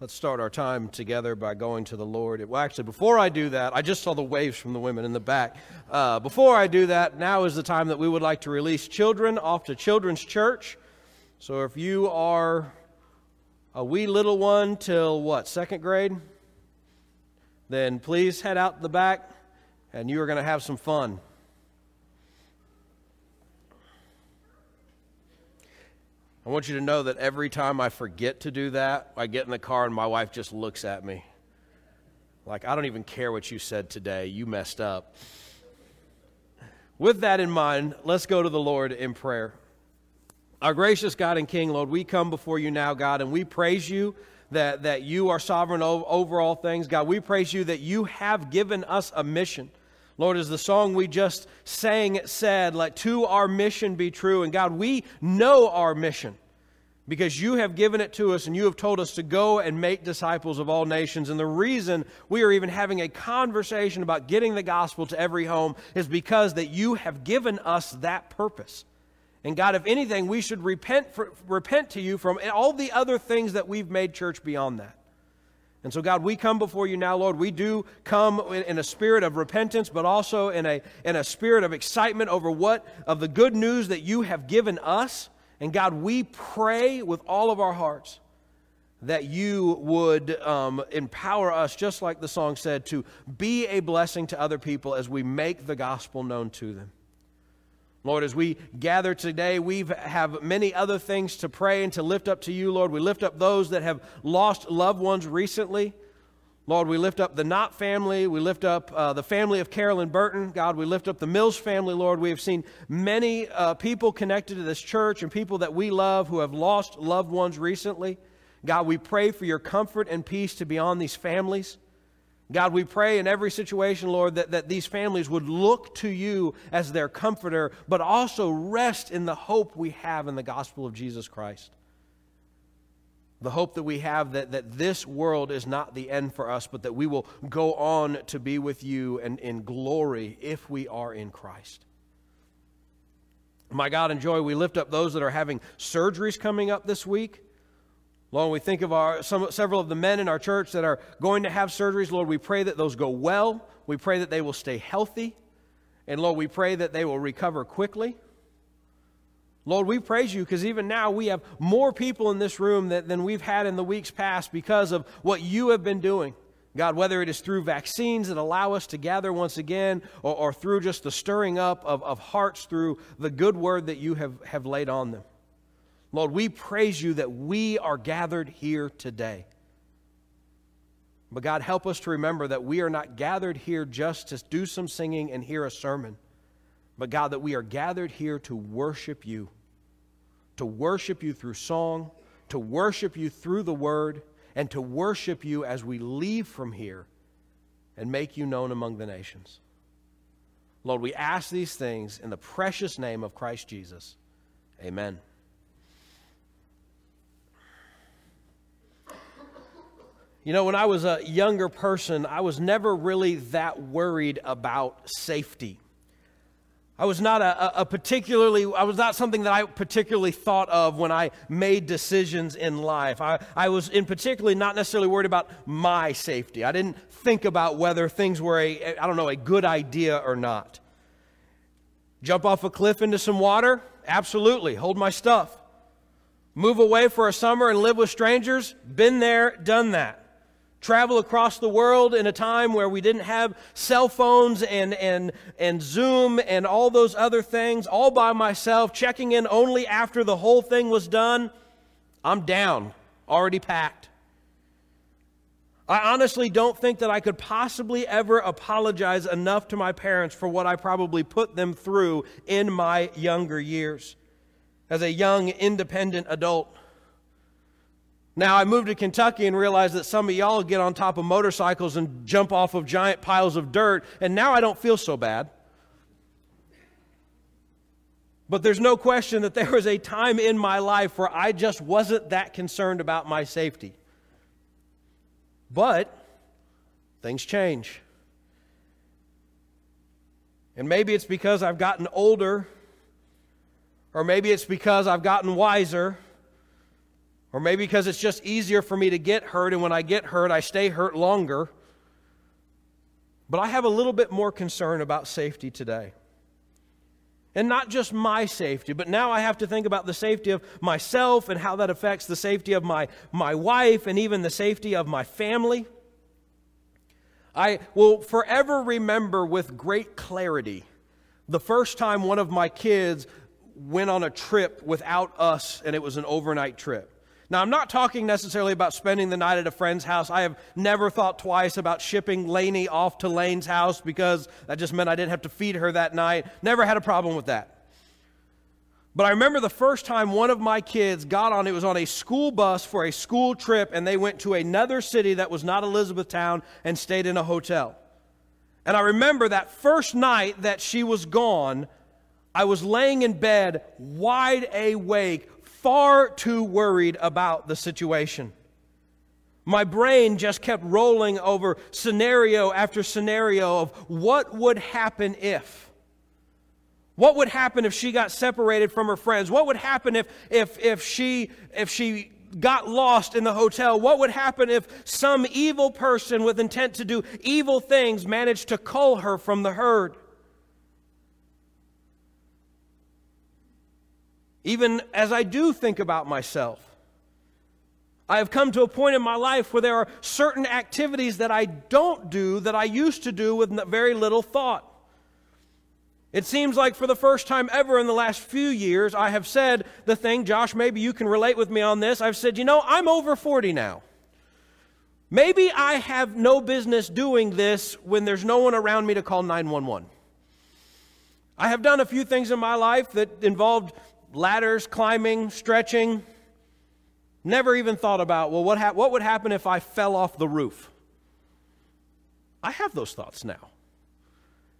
Let's start our time together by going to the Lord. Well, actually, before I do that, I just saw the waves from the women in the back. Uh, before I do that, now is the time that we would like to release children off to Children's Church. So if you are a wee little one till what, second grade? Then please head out the back and you are going to have some fun. I want you to know that every time I forget to do that, I get in the car and my wife just looks at me. Like, I don't even care what you said today. You messed up. With that in mind, let's go to the Lord in prayer. Our gracious God and King, Lord, we come before you now, God, and we praise you that, that you are sovereign over all things. God, we praise you that you have given us a mission. Lord, as the song we just sang it said, let to our mission be true. And God, we know our mission because you have given it to us and you have told us to go and make disciples of all nations. And the reason we are even having a conversation about getting the gospel to every home is because that you have given us that purpose. And God, if anything, we should repent, for, repent to you from all the other things that we've made church beyond that. And so, God, we come before you now, Lord. We do come in a spirit of repentance, but also in a, in a spirit of excitement over what, of the good news that you have given us. And God, we pray with all of our hearts that you would um, empower us, just like the song said, to be a blessing to other people as we make the gospel known to them. Lord, as we gather today, we have many other things to pray and to lift up to you, Lord. We lift up those that have lost loved ones recently. Lord, we lift up the Knott family. We lift up uh, the family of Carolyn Burton. God, we lift up the Mills family, Lord. We have seen many uh, people connected to this church and people that we love who have lost loved ones recently. God, we pray for your comfort and peace to be on these families. God, we pray in every situation, Lord, that, that these families would look to you as their comforter, but also rest in the hope we have in the gospel of Jesus Christ. The hope that we have that, that this world is not the end for us, but that we will go on to be with you and in glory if we are in Christ. My God and joy, we lift up those that are having surgeries coming up this week. Lord, we think of our, some, several of the men in our church that are going to have surgeries. Lord, we pray that those go well. We pray that they will stay healthy. And Lord, we pray that they will recover quickly. Lord, we praise you because even now we have more people in this room that, than we've had in the weeks past because of what you have been doing. God, whether it is through vaccines that allow us to gather once again or, or through just the stirring up of, of hearts through the good word that you have, have laid on them. Lord, we praise you that we are gathered here today. But God, help us to remember that we are not gathered here just to do some singing and hear a sermon. But God, that we are gathered here to worship you, to worship you through song, to worship you through the word, and to worship you as we leave from here and make you known among the nations. Lord, we ask these things in the precious name of Christ Jesus. Amen. You know, when I was a younger person, I was never really that worried about safety. I was not a, a, particularly, I was not something that I particularly thought of when I made decisions in life. I, I was in particularly not necessarily worried about my safety. I didn't think about whether things were a, I don't know, a good idea or not. Jump off a cliff into some water? Absolutely. Hold my stuff. Move away for a summer and live with strangers? Been there, done that travel across the world in a time where we didn't have cell phones and, and, and Zoom and all those other things, all by myself, checking in only after the whole thing was done, I'm down, already packed. I honestly don't think that I could possibly ever apologize enough to my parents for what I probably put them through in my younger years as a young, independent adult. Now, I moved to Kentucky and realized that some of y'all get on top of motorcycles and jump off of giant piles of dirt, and now I don't feel so bad. But there's no question that there was a time in my life where I just wasn't that concerned about my safety. But things change. And maybe it's because I've gotten older, or maybe it's because I've gotten wiser Or maybe because it's just easier for me to get hurt, and when I get hurt, I stay hurt longer. But I have a little bit more concern about safety today. And not just my safety, but now I have to think about the safety of myself and how that affects the safety of my, my wife and even the safety of my family. I will forever remember with great clarity the first time one of my kids went on a trip without us, and it was an overnight trip. Now, I'm not talking necessarily about spending the night at a friend's house. I have never thought twice about shipping Lainey off to Lane's house because that just meant I didn't have to feed her that night. Never had a problem with that. But I remember the first time one of my kids got on, it was on a school bus for a school trip, and they went to another city that was not Elizabethtown and stayed in a hotel. And I remember that first night that she was gone, I was laying in bed, wide awake, far too worried about the situation. My brain just kept rolling over scenario after scenario of what would happen if. What would happen if she got separated from her friends? What would happen if, if, if, she, if she got lost in the hotel? What would happen if some evil person with intent to do evil things managed to cull her from the herd? Even as I do think about myself. I have come to a point in my life where there are certain activities that I don't do that I used to do with very little thought. It seems like for the first time ever in the last few years, I have said the thing, Josh, maybe you can relate with me on this. I've said, you know, I'm over 40 now. Maybe I have no business doing this when there's no one around me to call 911. I have done a few things in my life that involved ladders, climbing, stretching. Never even thought about, well, what, ha- what would happen if I fell off the roof? I have those thoughts now.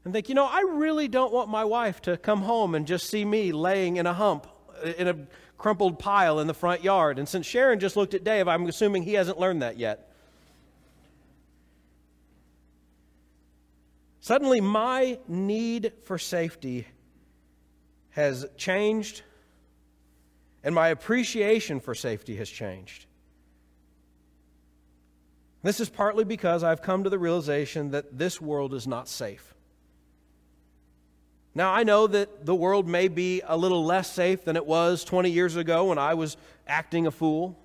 And think, you know, I really don't want my wife to come home and just see me laying in a hump, uh, in a crumpled pile in the front yard. And since Sharon just looked at Dave, I'm assuming he hasn't learned that yet. Suddenly, my need for safety has changed and my appreciation for safety has changed. This is partly because I've come to the realization that this world is not safe. Now, I know that the world may be a little less safe than it was 20 years ago when I was acting a fool.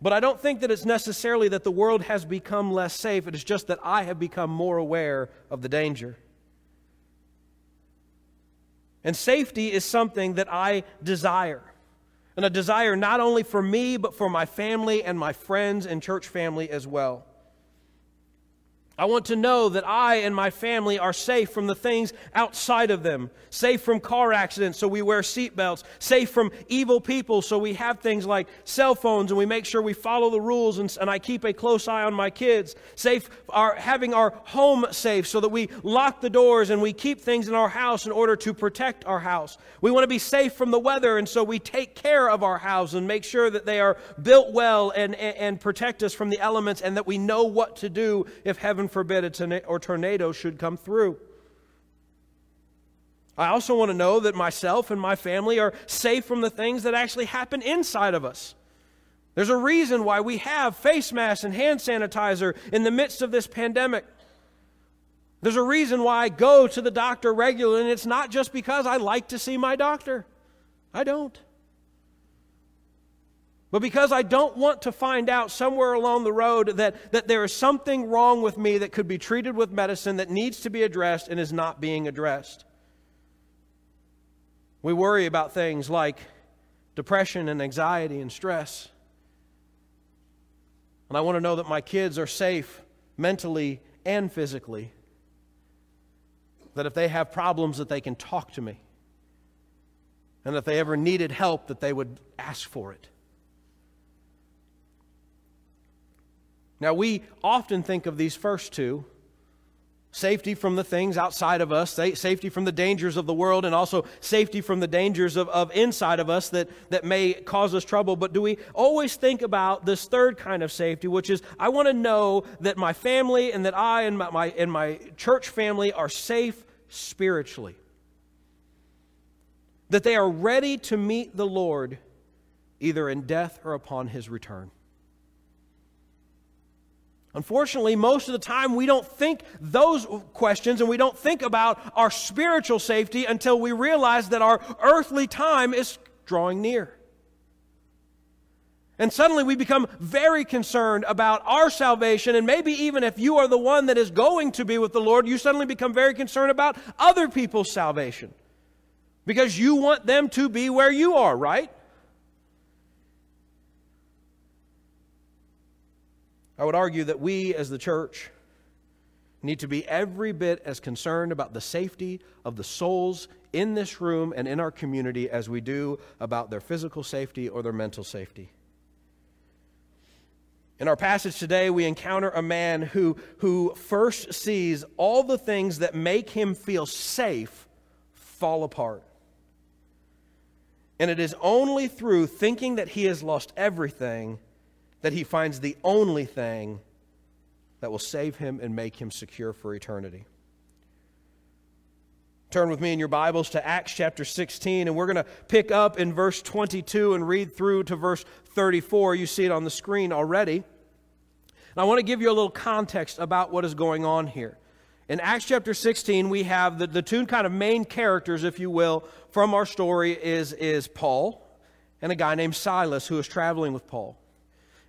But I don't think that it's necessarily that the world has become less safe. It is just that I have become more aware of the danger. And safety is something that I desire. And a desire not only for me, but for my family and my friends and church family as well. I want to know that I and my family are safe from the things outside of them, safe from car accidents, so we wear seatbelts, safe from evil people, so we have things like cell phones and we make sure we follow the rules and, and I keep a close eye on my kids, safe our, having our home safe so that we lock the doors and we keep things in our house in order to protect our house. We want to be safe from the weather, and so we take care of our house and make sure that they are built well and, and, and protect us from the elements and that we know what to do if heaven heaven forbid, a or tornado should come through. I also want to know that myself and my family are safe from the things that actually happen inside of us. There's a reason why we have face masks and hand sanitizer in the midst of this pandemic. There's a reason why I go to the doctor regularly, and it's not just because I like to see my doctor. I don't. But because I don't want to find out somewhere along the road that, that there is something wrong with me that could be treated with medicine that needs to be addressed and is not being addressed. We worry about things like depression and anxiety and stress. And I want to know that my kids are safe mentally and physically. That if they have problems that they can talk to me. And that if they ever needed help that they would ask for it. Now, we often think of these first two safety from the things outside of us, safety from the dangers of the world, and also safety from the dangers of, of inside of us that, that may cause us trouble. But do we always think about this third kind of safety, which is I want to know that my family and that I and my, my, and my church family are safe spiritually? That they are ready to meet the Lord either in death or upon his return. Unfortunately, most of the time we don't think those questions and we don't think about our spiritual safety until we realize that our earthly time is drawing near. And suddenly we become very concerned about our salvation. And maybe even if you are the one that is going to be with the Lord, you suddenly become very concerned about other people's salvation. Because you want them to be where you are, right? I would argue that we as the church need to be every bit as concerned about the safety of the souls in this room and in our community as we do about their physical safety or their mental safety. In our passage today, we encounter a man who, who first sees all the things that make him feel safe fall apart. And it is only through thinking that he has lost everything that he finds the only thing that will save him and make him secure for eternity. Turn with me in your Bibles to Acts chapter 16, and we're going to pick up in verse 22 and read through to verse 34. You see it on the screen already. And I want to give you a little context about what is going on here. In Acts chapter 16, we have the, the two kind of main characters, if you will, from our story is, is Paul and a guy named Silas who is traveling with Paul.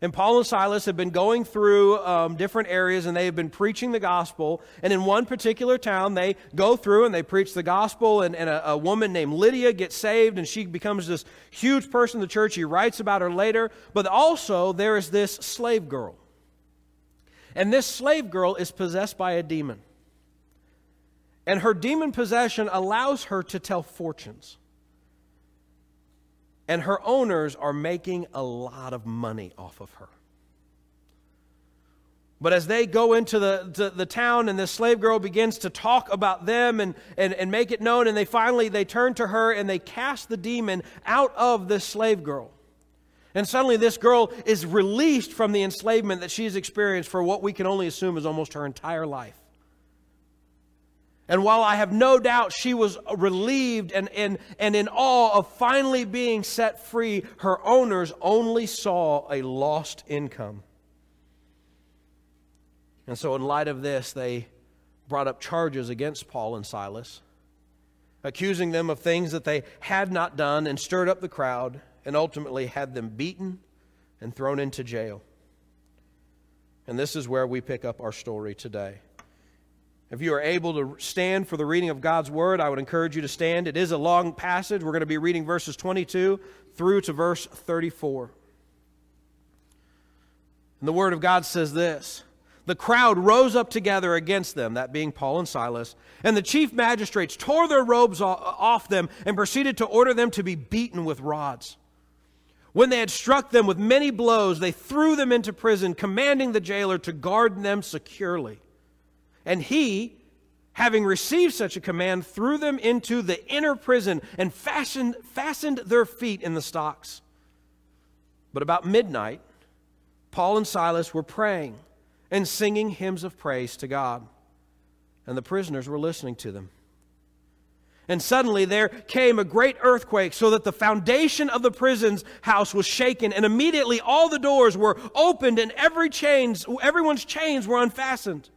And Paul and Silas have been going through um, different areas and they have been preaching the gospel. And in one particular town, they go through and they preach the gospel. And, and a, a, woman named Lydia gets saved and she becomes this huge person in the church. He writes about her later. But also, there is this slave girl. And this slave girl is possessed by a demon. And her demon possession allows her to tell fortunes and her owners are making a lot of money off of her. But as they go into the, the town and this slave girl begins to talk about them and, and, and make it known, and they finally they turn to her and they cast the demon out of this slave girl. And suddenly this girl is released from the enslavement that she's experienced for what we can only assume is almost her entire life. And while I have no doubt she was relieved and, and, and in awe of finally being set free, her owners only saw a lost income. And so, in light of this, they brought up charges against Paul and Silas, accusing them of things that they had not done, and stirred up the crowd, and ultimately had them beaten and thrown into jail. And this is where we pick up our story today. If you are able to stand for the reading of God's word, I would encourage you to stand. It is a long passage. We're going to be reading verses 22 through to verse 34. And the word of God says this The crowd rose up together against them, that being Paul and Silas, and the chief magistrates tore their robes off them and proceeded to order them to be beaten with rods. When they had struck them with many blows, they threw them into prison, commanding the jailer to guard them securely. And he, having received such a command, threw them into the inner prison and fastened, fastened their feet in the stocks. But about midnight, Paul and Silas were praying and singing hymns of praise to God, and the prisoners were listening to them. And suddenly there came a great earthquake, so that the foundation of the prison's house was shaken, and immediately all the doors were opened, and every chains, everyone's chains were unfastened.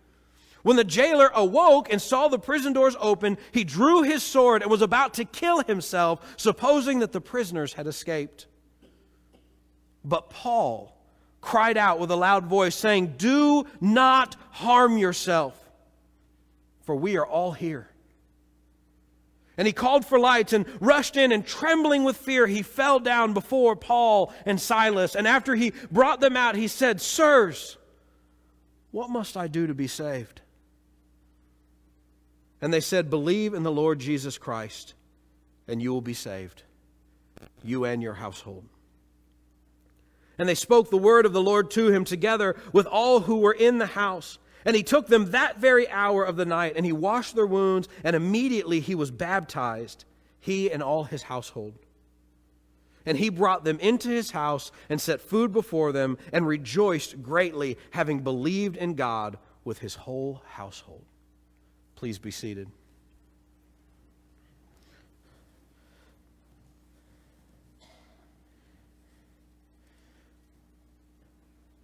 When the jailer awoke and saw the prison doors open, he drew his sword and was about to kill himself, supposing that the prisoners had escaped. But Paul cried out with a loud voice, saying, Do not harm yourself, for we are all here. And he called for lights and rushed in, and trembling with fear, he fell down before Paul and Silas. And after he brought them out, he said, Sirs, what must I do to be saved? And they said, Believe in the Lord Jesus Christ, and you will be saved, you and your household. And they spoke the word of the Lord to him together with all who were in the house. And he took them that very hour of the night, and he washed their wounds, and immediately he was baptized, he and all his household. And he brought them into his house and set food before them, and rejoiced greatly, having believed in God with his whole household. Please be seated.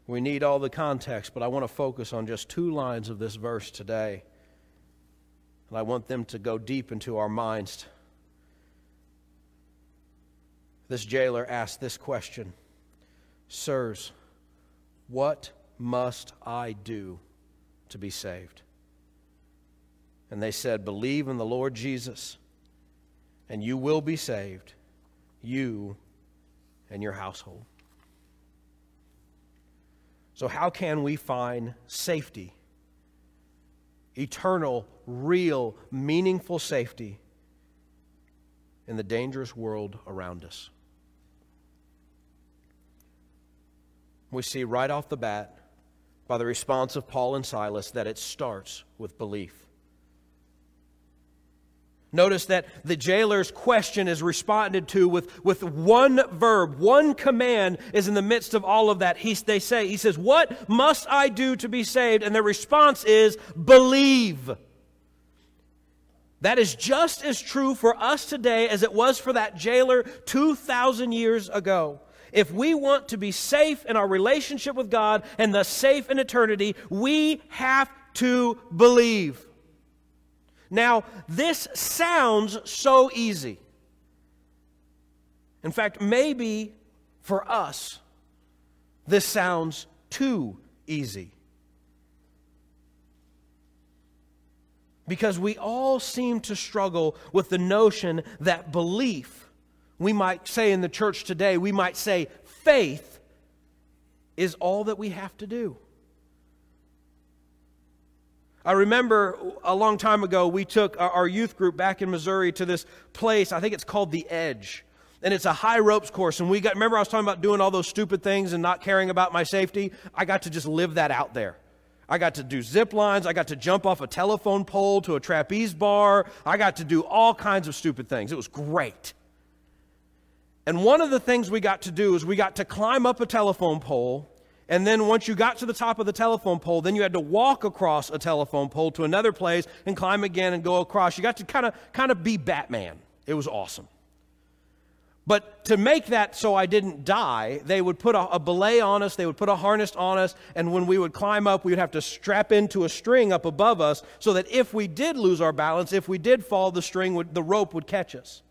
We need all the context, but I want to focus on just two lines of this verse today. And I want them to go deep into our minds. This jailer asked this question Sirs, what must I do to be saved? And they said, Believe in the Lord Jesus, and you will be saved, you and your household. So, how can we find safety? Eternal, real, meaningful safety in the dangerous world around us. We see right off the bat by the response of Paul and Silas that it starts with belief. Notice that the jailer's question is responded to with, with one verb, one command is in the midst of all of that. He, they say, he says, What must I do to be saved? And their response is, Believe. That is just as true for us today as it was for that jailer 2,000 years ago. If we want to be safe in our relationship with God and thus safe in eternity, we have to believe. Now, this sounds so easy. In fact, maybe for us, this sounds too easy. Because we all seem to struggle with the notion that belief, we might say in the church today, we might say faith is all that we have to do. I remember a long time ago, we took our youth group back in Missouri to this place. I think it's called The Edge. And it's a high ropes course. And we got, remember, I was talking about doing all those stupid things and not caring about my safety? I got to just live that out there. I got to do zip lines. I got to jump off a telephone pole to a trapeze bar. I got to do all kinds of stupid things. It was great. And one of the things we got to do is we got to climb up a telephone pole and then once you got to the top of the telephone pole, then you had to walk across a telephone pole to another place and climb again and go across. You got to kind of kind of be Batman. It was awesome. But to make that so I didn't die, they would put a, a, belay on us, they would put a harness on us, and when we would climb up, we would have to strap into a string up above us so that if we did lose our balance, if we did fall, the string would, the rope would catch us.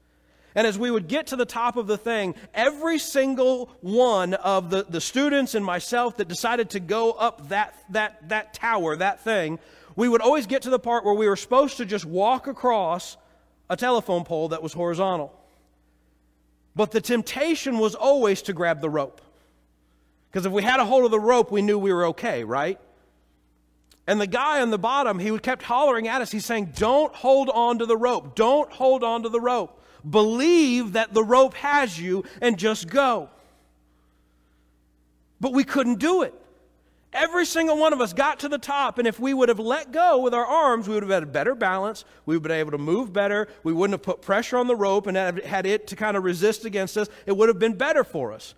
And as we would get to the top of the thing, every single one of the, the students and myself that decided to go up that, that, that tower, that thing, we would always get to the part where we were supposed to just walk across a telephone pole that was horizontal. But the temptation was always to grab the rope. Because if we had a hold of the rope, we knew we were okay, right? And the guy on the bottom, he kept hollering at us. He's saying, Don't hold on to the rope. Don't hold on to the rope. Believe that the rope has you and just go. But we couldn't do it. Every single one of us got to the top, and if we would have let go with our arms, we would have had a better balance. We would have been able to move better. We wouldn't have put pressure on the rope and had it to kind of resist against us. It would have been better for us.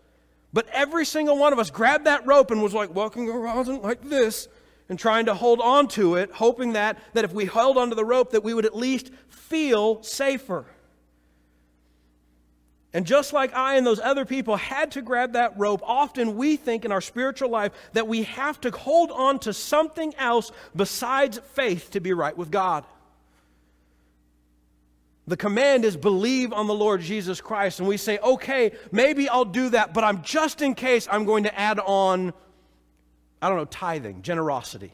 But every single one of us grabbed that rope and was like walking around like this and trying to hold on to it, hoping that, that if we held onto the rope, that we would at least feel safer. And just like I and those other people had to grab that rope, often we think in our spiritual life that we have to hold on to something else besides faith to be right with God. The command is believe on the Lord Jesus Christ. And we say, okay, maybe I'll do that, but I'm just in case I'm going to add on, I don't know, tithing, generosity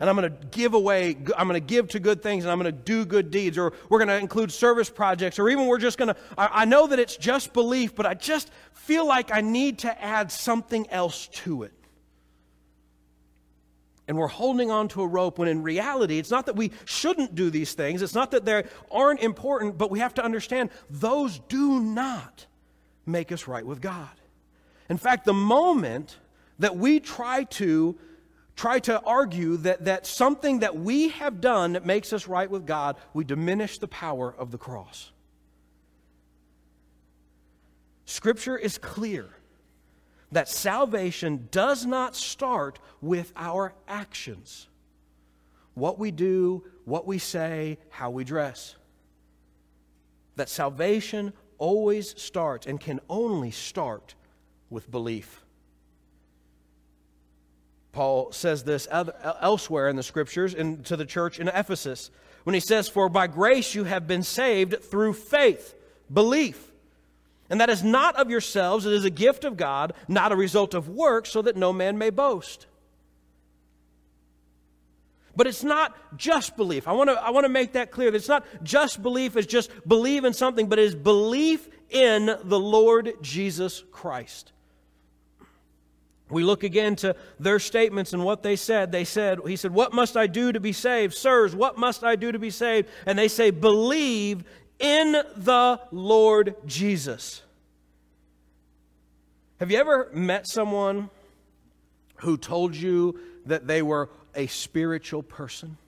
and I'm going to give away, I'm going to give to good things, and I'm going to do good deeds, or we're going to include service projects, or even we're just going to, I, know that it's just belief, but I just feel like I need to add something else to it. And we're holding on to a rope when in reality, it's not that we shouldn't do these things, it's not that they aren't important, but we have to understand those do not make us right with God. In fact, the moment that we try to try to argue that, that something that we have done that makes us right with God, we diminish the power of the cross. Scripture is clear that salvation does not start with our actions what we do, what we say, how we dress. That salvation always starts and can only start with belief. Paul says this elsewhere in the scriptures and to the church in Ephesus when he says, For by grace you have been saved through faith, belief. And that is not of yourselves, it is a gift of God, not a result of works, so that no man may boast. But it's not just belief. I want to I want to make that clear. It's not just belief as just believe in something, but it is belief in the Lord Jesus Christ. We look again to their statements and what they said. They said, He said, What must I do to be saved? Sirs, what must I do to be saved? And they say, Believe in the Lord Jesus. Have you ever met someone who told you that they were a spiritual person?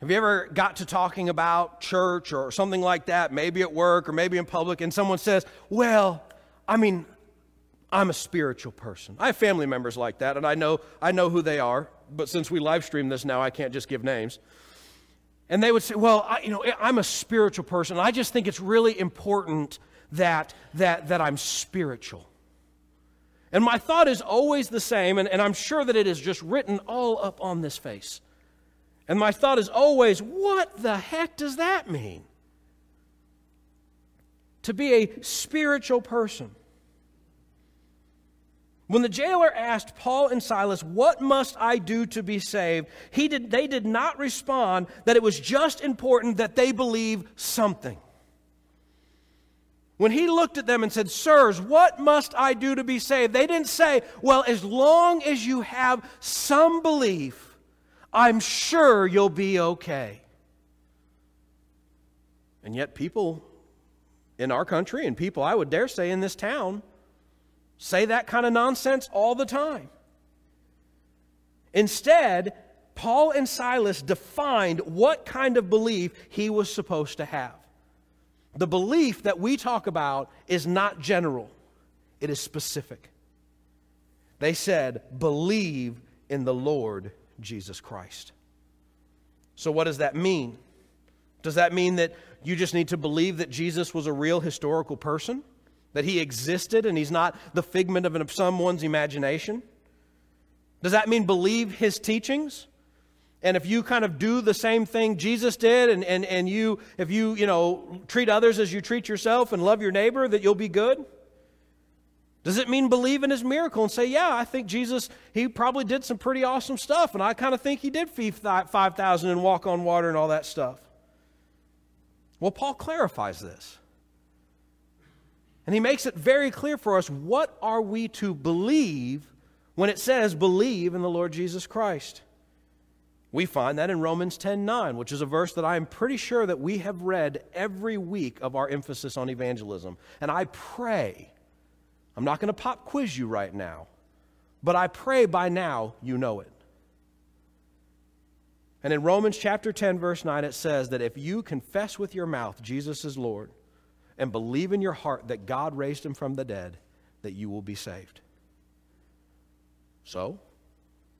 Have you ever got to talking about church or something like that, maybe at work or maybe in public, and someone says, Well, I mean, I'm a spiritual person. I have family members like that, and I know, I know who they are, but since we live stream this now, I can't just give names. And they would say, Well, I, you know, I'm a spiritual person. I just think it's really important that, that, that I'm spiritual. And my thought is always the same, and, and I'm sure that it is just written all up on this face. And my thought is always, what the heck does that mean? To be a spiritual person. When the jailer asked Paul and Silas, What must I do to be saved? He did, they did not respond that it was just important that they believe something. When he looked at them and said, Sirs, what must I do to be saved? They didn't say, Well, as long as you have some belief, I'm sure you'll be okay. And yet, people in our country and people, I would dare say, in this town, say that kind of nonsense all the time. Instead, Paul and Silas defined what kind of belief he was supposed to have. The belief that we talk about is not general, it is specific. They said, Believe in the Lord Jesus Christ. So, what does that mean? Does that mean that you just need to believe that Jesus was a real historical person? That he existed and he's not the figment of someone's imagination? Does that mean believe his teachings? And if you kind of do the same thing Jesus did, and, and, and you, if you, you know, treat others as you treat yourself and love your neighbor, that you'll be good? Does it mean believe in his miracle and say, yeah, I think Jesus, he probably did some pretty awesome stuff, and I kind of think he did feed 5,000 and walk on water and all that stuff? Well, Paul clarifies this. And he makes it very clear for us what are we to believe when it says believe in the Lord Jesus Christ. We find that in Romans 10:9, which is a verse that I am pretty sure that we have read every week of our emphasis on evangelism. And I pray, I'm not going to pop quiz you right now, but I pray by now you know it. And in Romans chapter 10 verse 9 it says that if you confess with your mouth Jesus is Lord and believe in your heart that God raised him from the dead, that you will be saved. So,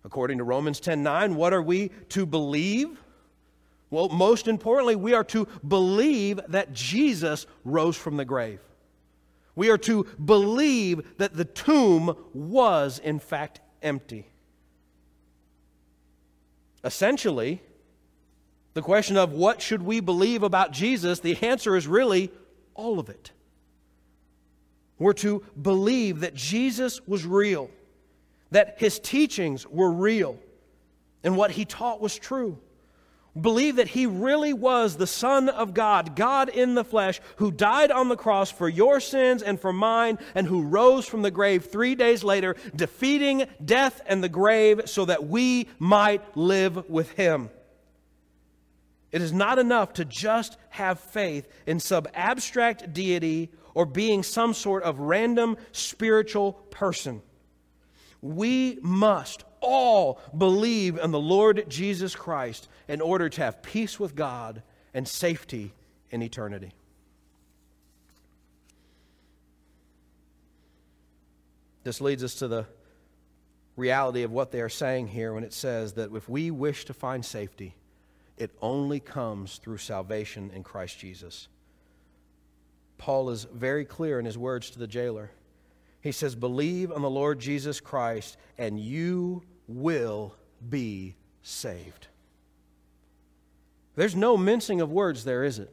According to Romans 10:9, what are we to believe? Well, most importantly, we are to believe that Jesus rose from the grave. We are to believe that the tomb was in fact empty. Essentially, the question of what should we believe about Jesus, the answer is really all of it. We're to believe that Jesus was real that his teachings were real and what he taught was true. Believe that he really was the Son of God, God in the flesh, who died on the cross for your sins and for mine, and who rose from the grave three days later, defeating death and the grave so that we might live with him. It is not enough to just have faith in some abstract deity or being some sort of random spiritual person. We must all believe in the Lord Jesus Christ in order to have peace with God and safety in eternity. This leads us to the reality of what they are saying here when it says that if we wish to find safety, it only comes through salvation in Christ Jesus. Paul is very clear in his words to the jailer. He says, Believe on the Lord Jesus Christ, and you will be saved. There's no mincing of words there, is it?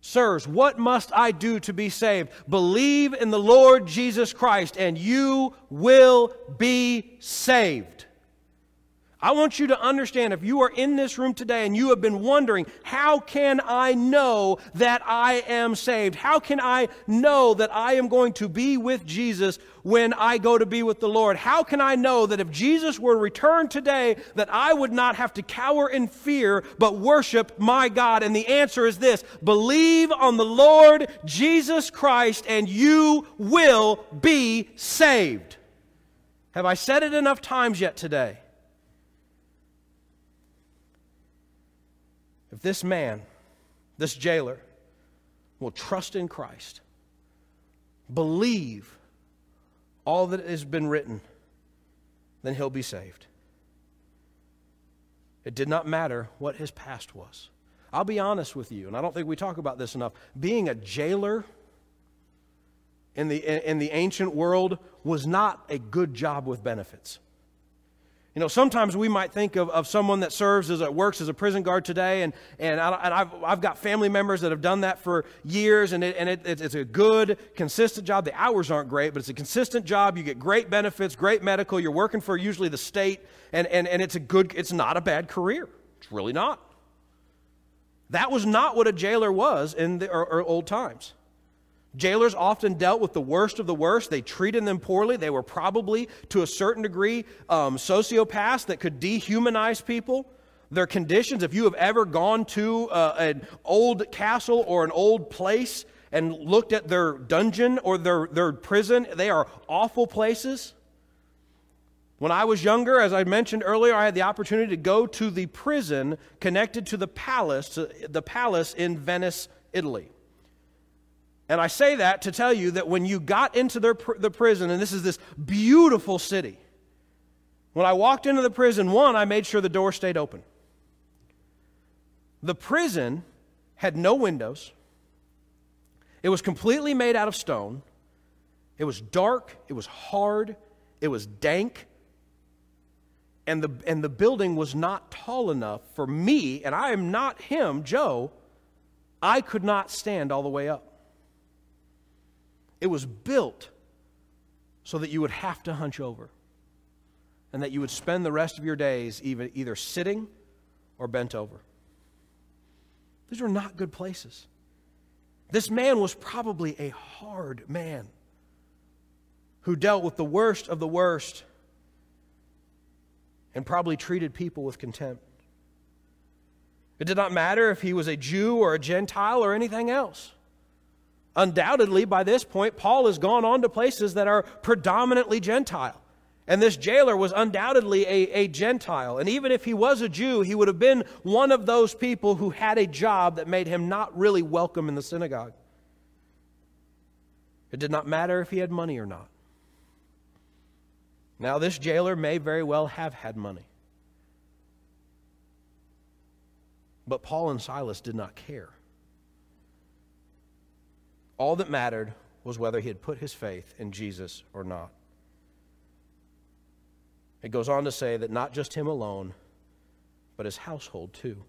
Sirs, what must I do to be saved? Believe in the Lord Jesus Christ, and you will be saved. I want you to understand if you are in this room today and you have been wondering, how can I know that I am saved? How can I know that I am going to be with Jesus when I go to be with the Lord? How can I know that if Jesus were to return today, that I would not have to cower in fear, but worship my God? And the answer is this believe on the Lord Jesus Christ, and you will be saved. Have I said it enough times yet today? If this man, this jailer, will trust in Christ, believe all that has been written, then he'll be saved. It did not matter what his past was. I'll be honest with you, and I don't think we talk about this enough. Being a jailer in the, in the ancient world was not a good job with benefits. You know, sometimes we might think of, of someone that serves as a, works as a prison guard today, and, and, I, I've, I've got family members that have done that for years, and, it, and it, it's a good, consistent job. The hours aren't great, but it's a consistent job. You get great benefits, great medical. You're working for usually the state, and, and, and it's a good, it's not a bad career. It's really not. That was not what a jailer was in the or, or old times. Jailers often dealt with the worst of the worst. They treated them poorly. They were probably, to a certain degree, um, sociopaths that could dehumanize people. Their conditions, if you have ever gone to uh, an old castle or an old place and looked at their dungeon or their, their prison, they are awful places. When I was younger, as I mentioned earlier, I had the opportunity to go to the prison connected to the palace, the palace in Venice, Italy. And I say that to tell you that when you got into their, the prison, and this is this beautiful city, when I walked into the prison, one, I made sure the door stayed open. The prison had no windows, it was completely made out of stone. It was dark, it was hard, it was dank, and the, and the building was not tall enough for me, and I am not him, Joe. I could not stand all the way up. It was built so that you would have to hunch over and that you would spend the rest of your days even, either sitting or bent over. These were not good places. This man was probably a hard man who dealt with the worst of the worst and probably treated people with contempt. It did not matter if he was a Jew or a Gentile or anything else. Undoubtedly, by this point, Paul has gone on to places that are predominantly Gentile. And this jailer was undoubtedly a, a, Gentile. And even if he was a Jew, he would have been one of those people who had a job that made him not really welcome in the synagogue. It did not matter if he had money or not. Now, this jailer may very well have had money. But Paul and Silas did not care. All that mattered was whether he had put his faith in Jesus or not. It goes on to say that not just him alone, but his household too.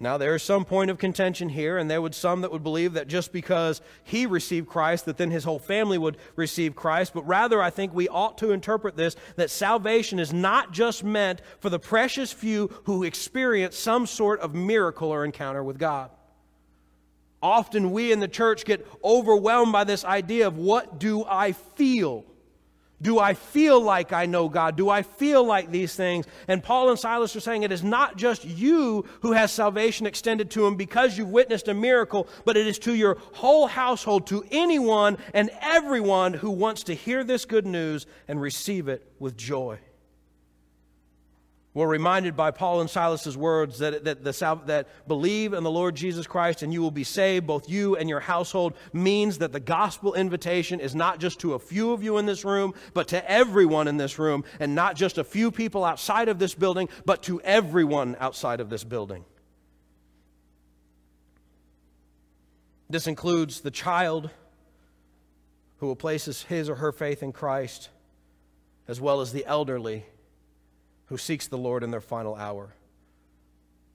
Now, there is some point of contention here, and there would some that would believe that just because he received Christ, that then his whole family would receive Christ. But rather, I think we ought to interpret this that salvation is not just meant for the precious few who experience some sort of miracle or encounter with God. Often we in the church get overwhelmed by this idea of what do I feel? Do I feel like I know God? Do I feel like these things? And Paul and Silas are saying it is not just you who has salvation extended to him because you've witnessed a miracle, but it is to your whole household, to anyone and everyone who wants to hear this good news and receive it with joy. We're reminded by Paul and Silas's words that, that, the, that believe in the Lord Jesus Christ and you will be saved, both you and your household, means that the gospel invitation is not just to a few of you in this room, but to everyone in this room, and not just a few people outside of this building, but to everyone outside of this building. This includes the child who will place his or her faith in Christ, as well as the elderly who seeks the Lord in their final hour.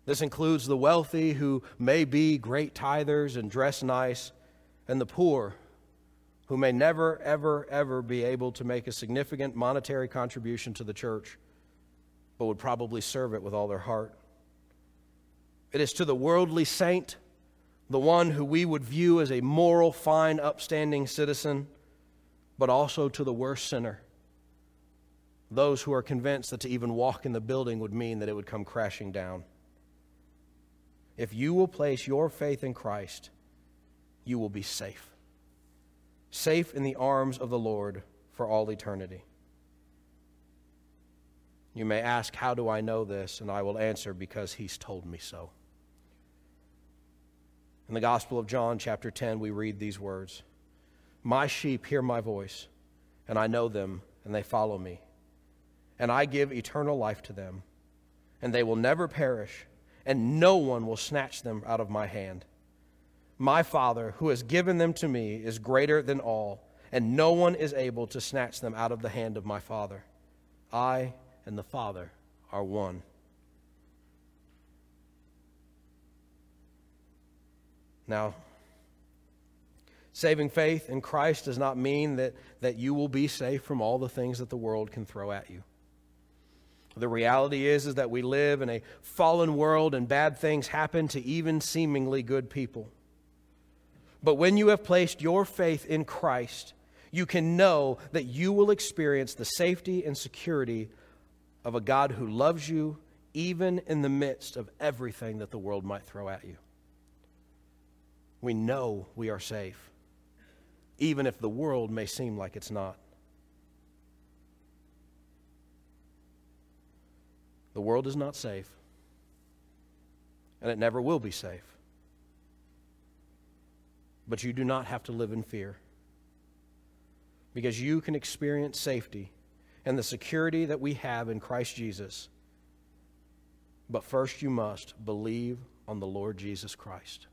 This includes the wealthy who may be great tithers and dress nice, and the poor who may never, ever, ever be able to make a significant monetary contribution to the church, but would probably serve it with all their heart. It is to the worldly saint, the one who we would view as a moral, fine, upstanding citizen, but also to the worst sinner. Those who are convinced that to even walk in the building would mean that it would come crashing down. If you will place your faith in Christ, you will be safe. Safe in the arms of the Lord for all eternity. You may ask, How do I know this? And I will answer, Because He's told me so. In the Gospel of John, chapter 10, we read these words My sheep hear my voice, and I know them, and they follow me. And I give eternal life to them, and they will never perish, and no one will snatch them out of my hand. My Father, who has given them to me, is greater than all, and no one is able to snatch them out of the hand of my Father. I and the Father are one. Now, saving faith in Christ does not mean that, that you will be safe from all the things that the world can throw at you. The reality is, is that we live in a fallen world and bad things happen to even seemingly good people. But when you have placed your faith in Christ, you can know that you will experience the safety and security of a God who loves you even in the midst of everything that the world might throw at you we know we are safe, even if the world may seem like it's not. The world is not safe, and it never will be safe. But you do not have to live in fear because you can experience safety and the security that we have in Christ Jesus. But first, you must believe on the Lord Jesus Christ.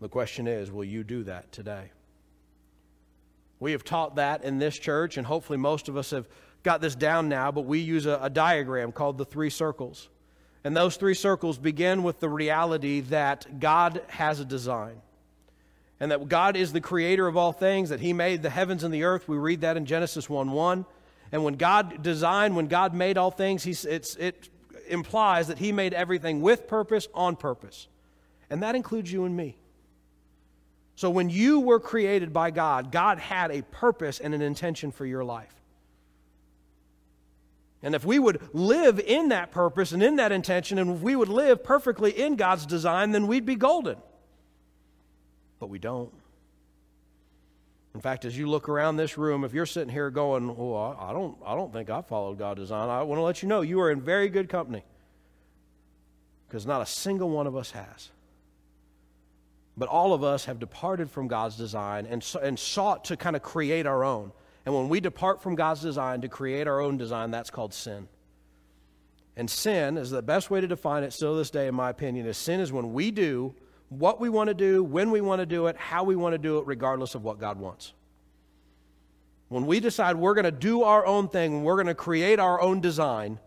The question is will you do that today? We have taught that in this church, and hopefully most of us have got this down now, but we use a, a diagram called the three circles. And those three circles begin with the reality that God has a design and that God is the creator of all things, that He made the heavens and the earth. We read that in Genesis 1 1. And when God designed, when God made all things, he's, it implies that He made everything with purpose, on purpose. And that includes you and me. So when you were created by God, God had a purpose and an intention for your life. And if we would live in that purpose and in that intention, and if we would live perfectly in God's design, then we'd be golden. But we don't. In fact, as you look around this room, if you're sitting here going, "Oh, I don't, I don't think I followed God's design," I want to let you know you are in very good company, because not a single one of us has. But all of us have departed from God's design and, and sought to kind of create our own. And when we depart from God's design to create our own design, that's called sin. And sin is the best way to define it still this day, in my opinion, is sin is when we do what we want to do, when we want to do it, how we want to do it, regardless of what God wants. When we decide we're going to do our own thing, we're going to create our own design,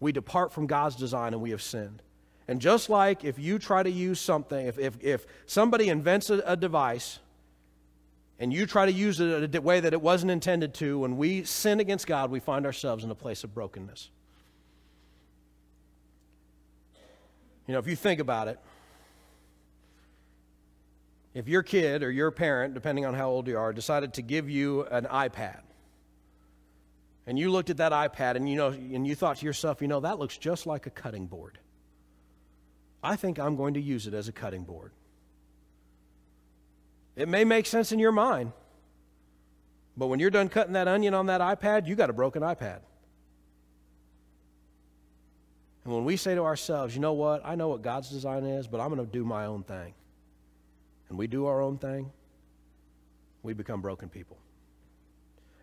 we depart from God's design and we have sinned. And just like if you try to use something, if, if, if somebody invents a, a device and you try to use it in a way that it wasn't intended to, when we sin against God, we find ourselves in a place of brokenness. You know, if you think about it, if your kid or your parent, depending on how old you are, decided to give you an iPad, and you looked at that iPad and you know and you thought to yourself, you know, that looks just like a cutting board. I think I'm going to use it as a cutting board. It may make sense in your mind, but when you're done cutting that onion on that iPad, you got a broken iPad. And when we say to ourselves, you know what, I know what God's design is, but I'm going to do my own thing, and we do our own thing, we become broken people.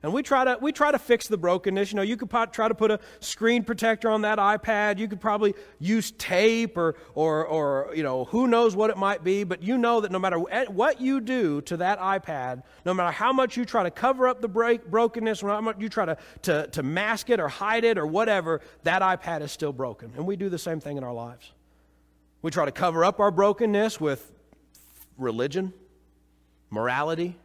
And we try to we try to fix the brokenness. You know, you could try to put a screen protector on that iPad. You could probably use tape or or or you know who knows what it might be. But you know that no matter what you do to that iPad, no matter how much you try to cover up the break, brokenness, or how much you try to, to to mask it or hide it or whatever, that iPad is still broken. And we do the same thing in our lives. We try to cover up our brokenness with religion, morality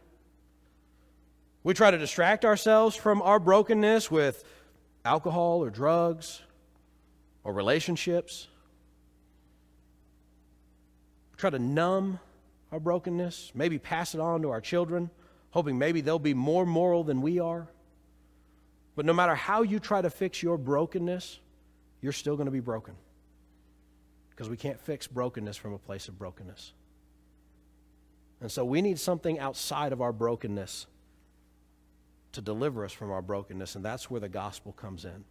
we try to distract ourselves from our brokenness with alcohol or drugs or relationships. We try to numb our brokenness, maybe pass it on to our children, hoping maybe they'll be more moral than we are. But no matter how you try to fix your brokenness, you're still going to be broken. Because we can't fix brokenness from a place of brokenness. And so we need something outside of our brokenness to deliver us from our brokenness, and that's where the gospel comes in.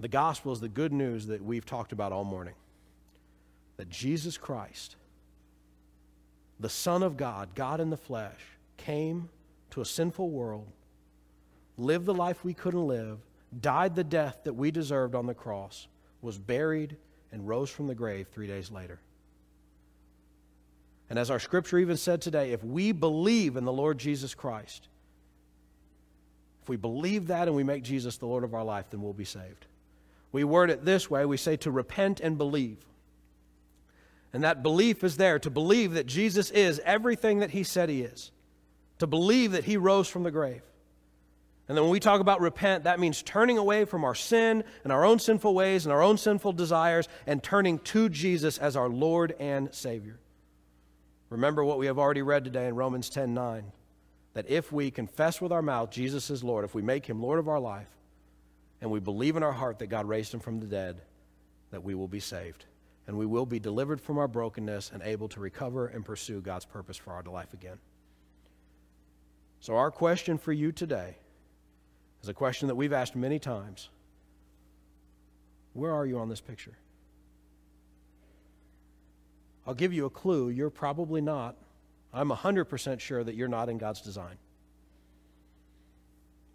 The gospel is the good news that we've talked about all morning that Jesus Christ, the Son of God, God in the flesh, came to a sinful world, lived the life we couldn't live, died the death that we deserved on the cross, was buried, and rose from the grave three days later. And as our scripture even said today, if we believe in the Lord Jesus Christ, if we believe that and we make Jesus the Lord of our life, then we'll be saved. We word it this way we say to repent and believe. And that belief is there to believe that Jesus is everything that he said he is, to believe that he rose from the grave. And then when we talk about repent, that means turning away from our sin and our own sinful ways and our own sinful desires and turning to Jesus as our Lord and Savior. Remember what we have already read today in Romans 10 9 that if we confess with our mouth Jesus is Lord, if we make him Lord of our life, and we believe in our heart that God raised him from the dead, that we will be saved. And we will be delivered from our brokenness and able to recover and pursue God's purpose for our life again. So, our question for you today is a question that we've asked many times Where are you on this picture? I'll give you a clue. You're probably not I'm 100% sure that you're not in God's design.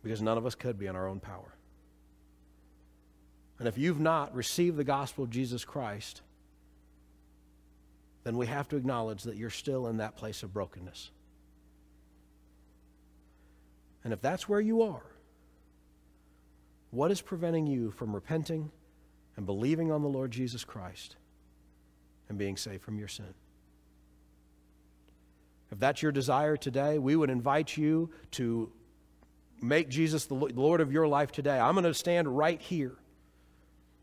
Because none of us could be in our own power. And if you've not received the gospel of Jesus Christ, then we have to acknowledge that you're still in that place of brokenness. And if that's where you are, what is preventing you from repenting and believing on the Lord Jesus Christ and being saved from your sin? If that's your desire today, we would invite you to make Jesus the Lord of your life today. I'm going to stand right here.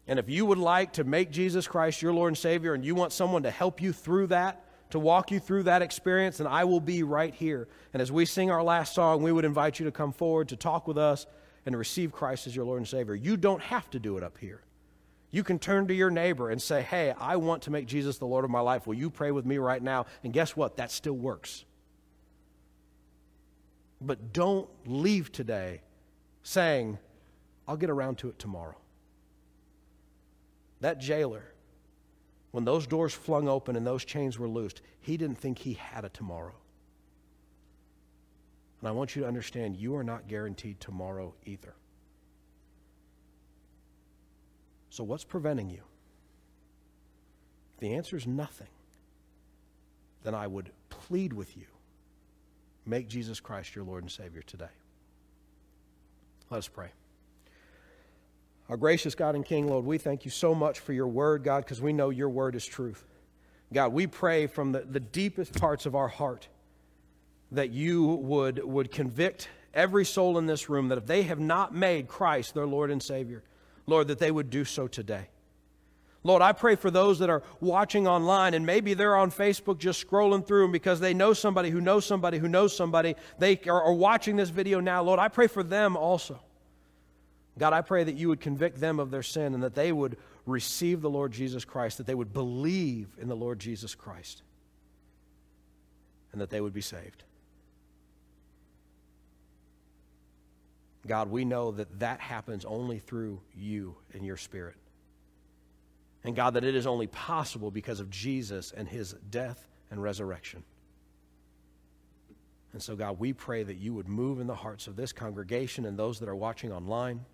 And if you would like to make Jesus Christ your Lord and Savior and you want someone to help you through that, to walk you through that experience, then I will be right here. And as we sing our last song, we would invite you to come forward to talk with us and to receive Christ as your Lord and Savior. You don't have to do it up here. You can turn to your neighbor and say, Hey, I want to make Jesus the Lord of my life. Will you pray with me right now? And guess what? That still works. But don't leave today saying, I'll get around to it tomorrow. That jailer, when those doors flung open and those chains were loosed, he didn't think he had a tomorrow. And I want you to understand you are not guaranteed tomorrow either. So, what's preventing you? If the answer is nothing, then I would plead with you make Jesus Christ your Lord and Savior today. Let us pray. Our gracious God and King, Lord, we thank you so much for your word, God, because we know your word is truth. God, we pray from the, the deepest parts of our heart that you would, would convict every soul in this room that if they have not made Christ their Lord and Savior, Lord, that they would do so today. Lord, I pray for those that are watching online and maybe they're on Facebook just scrolling through and because they know somebody who knows somebody who knows somebody, they are, watching this video now. Lord, I pray for them also. God, I pray that you would convict them of their sin and that they would receive the Lord Jesus Christ, that they would believe in the Lord Jesus Christ, and that they would be saved. God, we know that that happens only through you and your Spirit. And God, that it is only possible because of Jesus and his death and resurrection. And so, God, we pray that you would move in the hearts of this congregation and those that are watching online.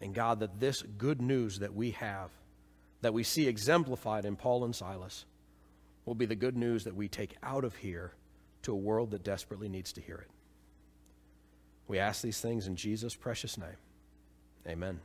And God, that this good news that we have, that we see exemplified in Paul and Silas, will be the good news that we take out of here to a world that desperately needs to hear it. We ask these things in Jesus' precious name. Amen.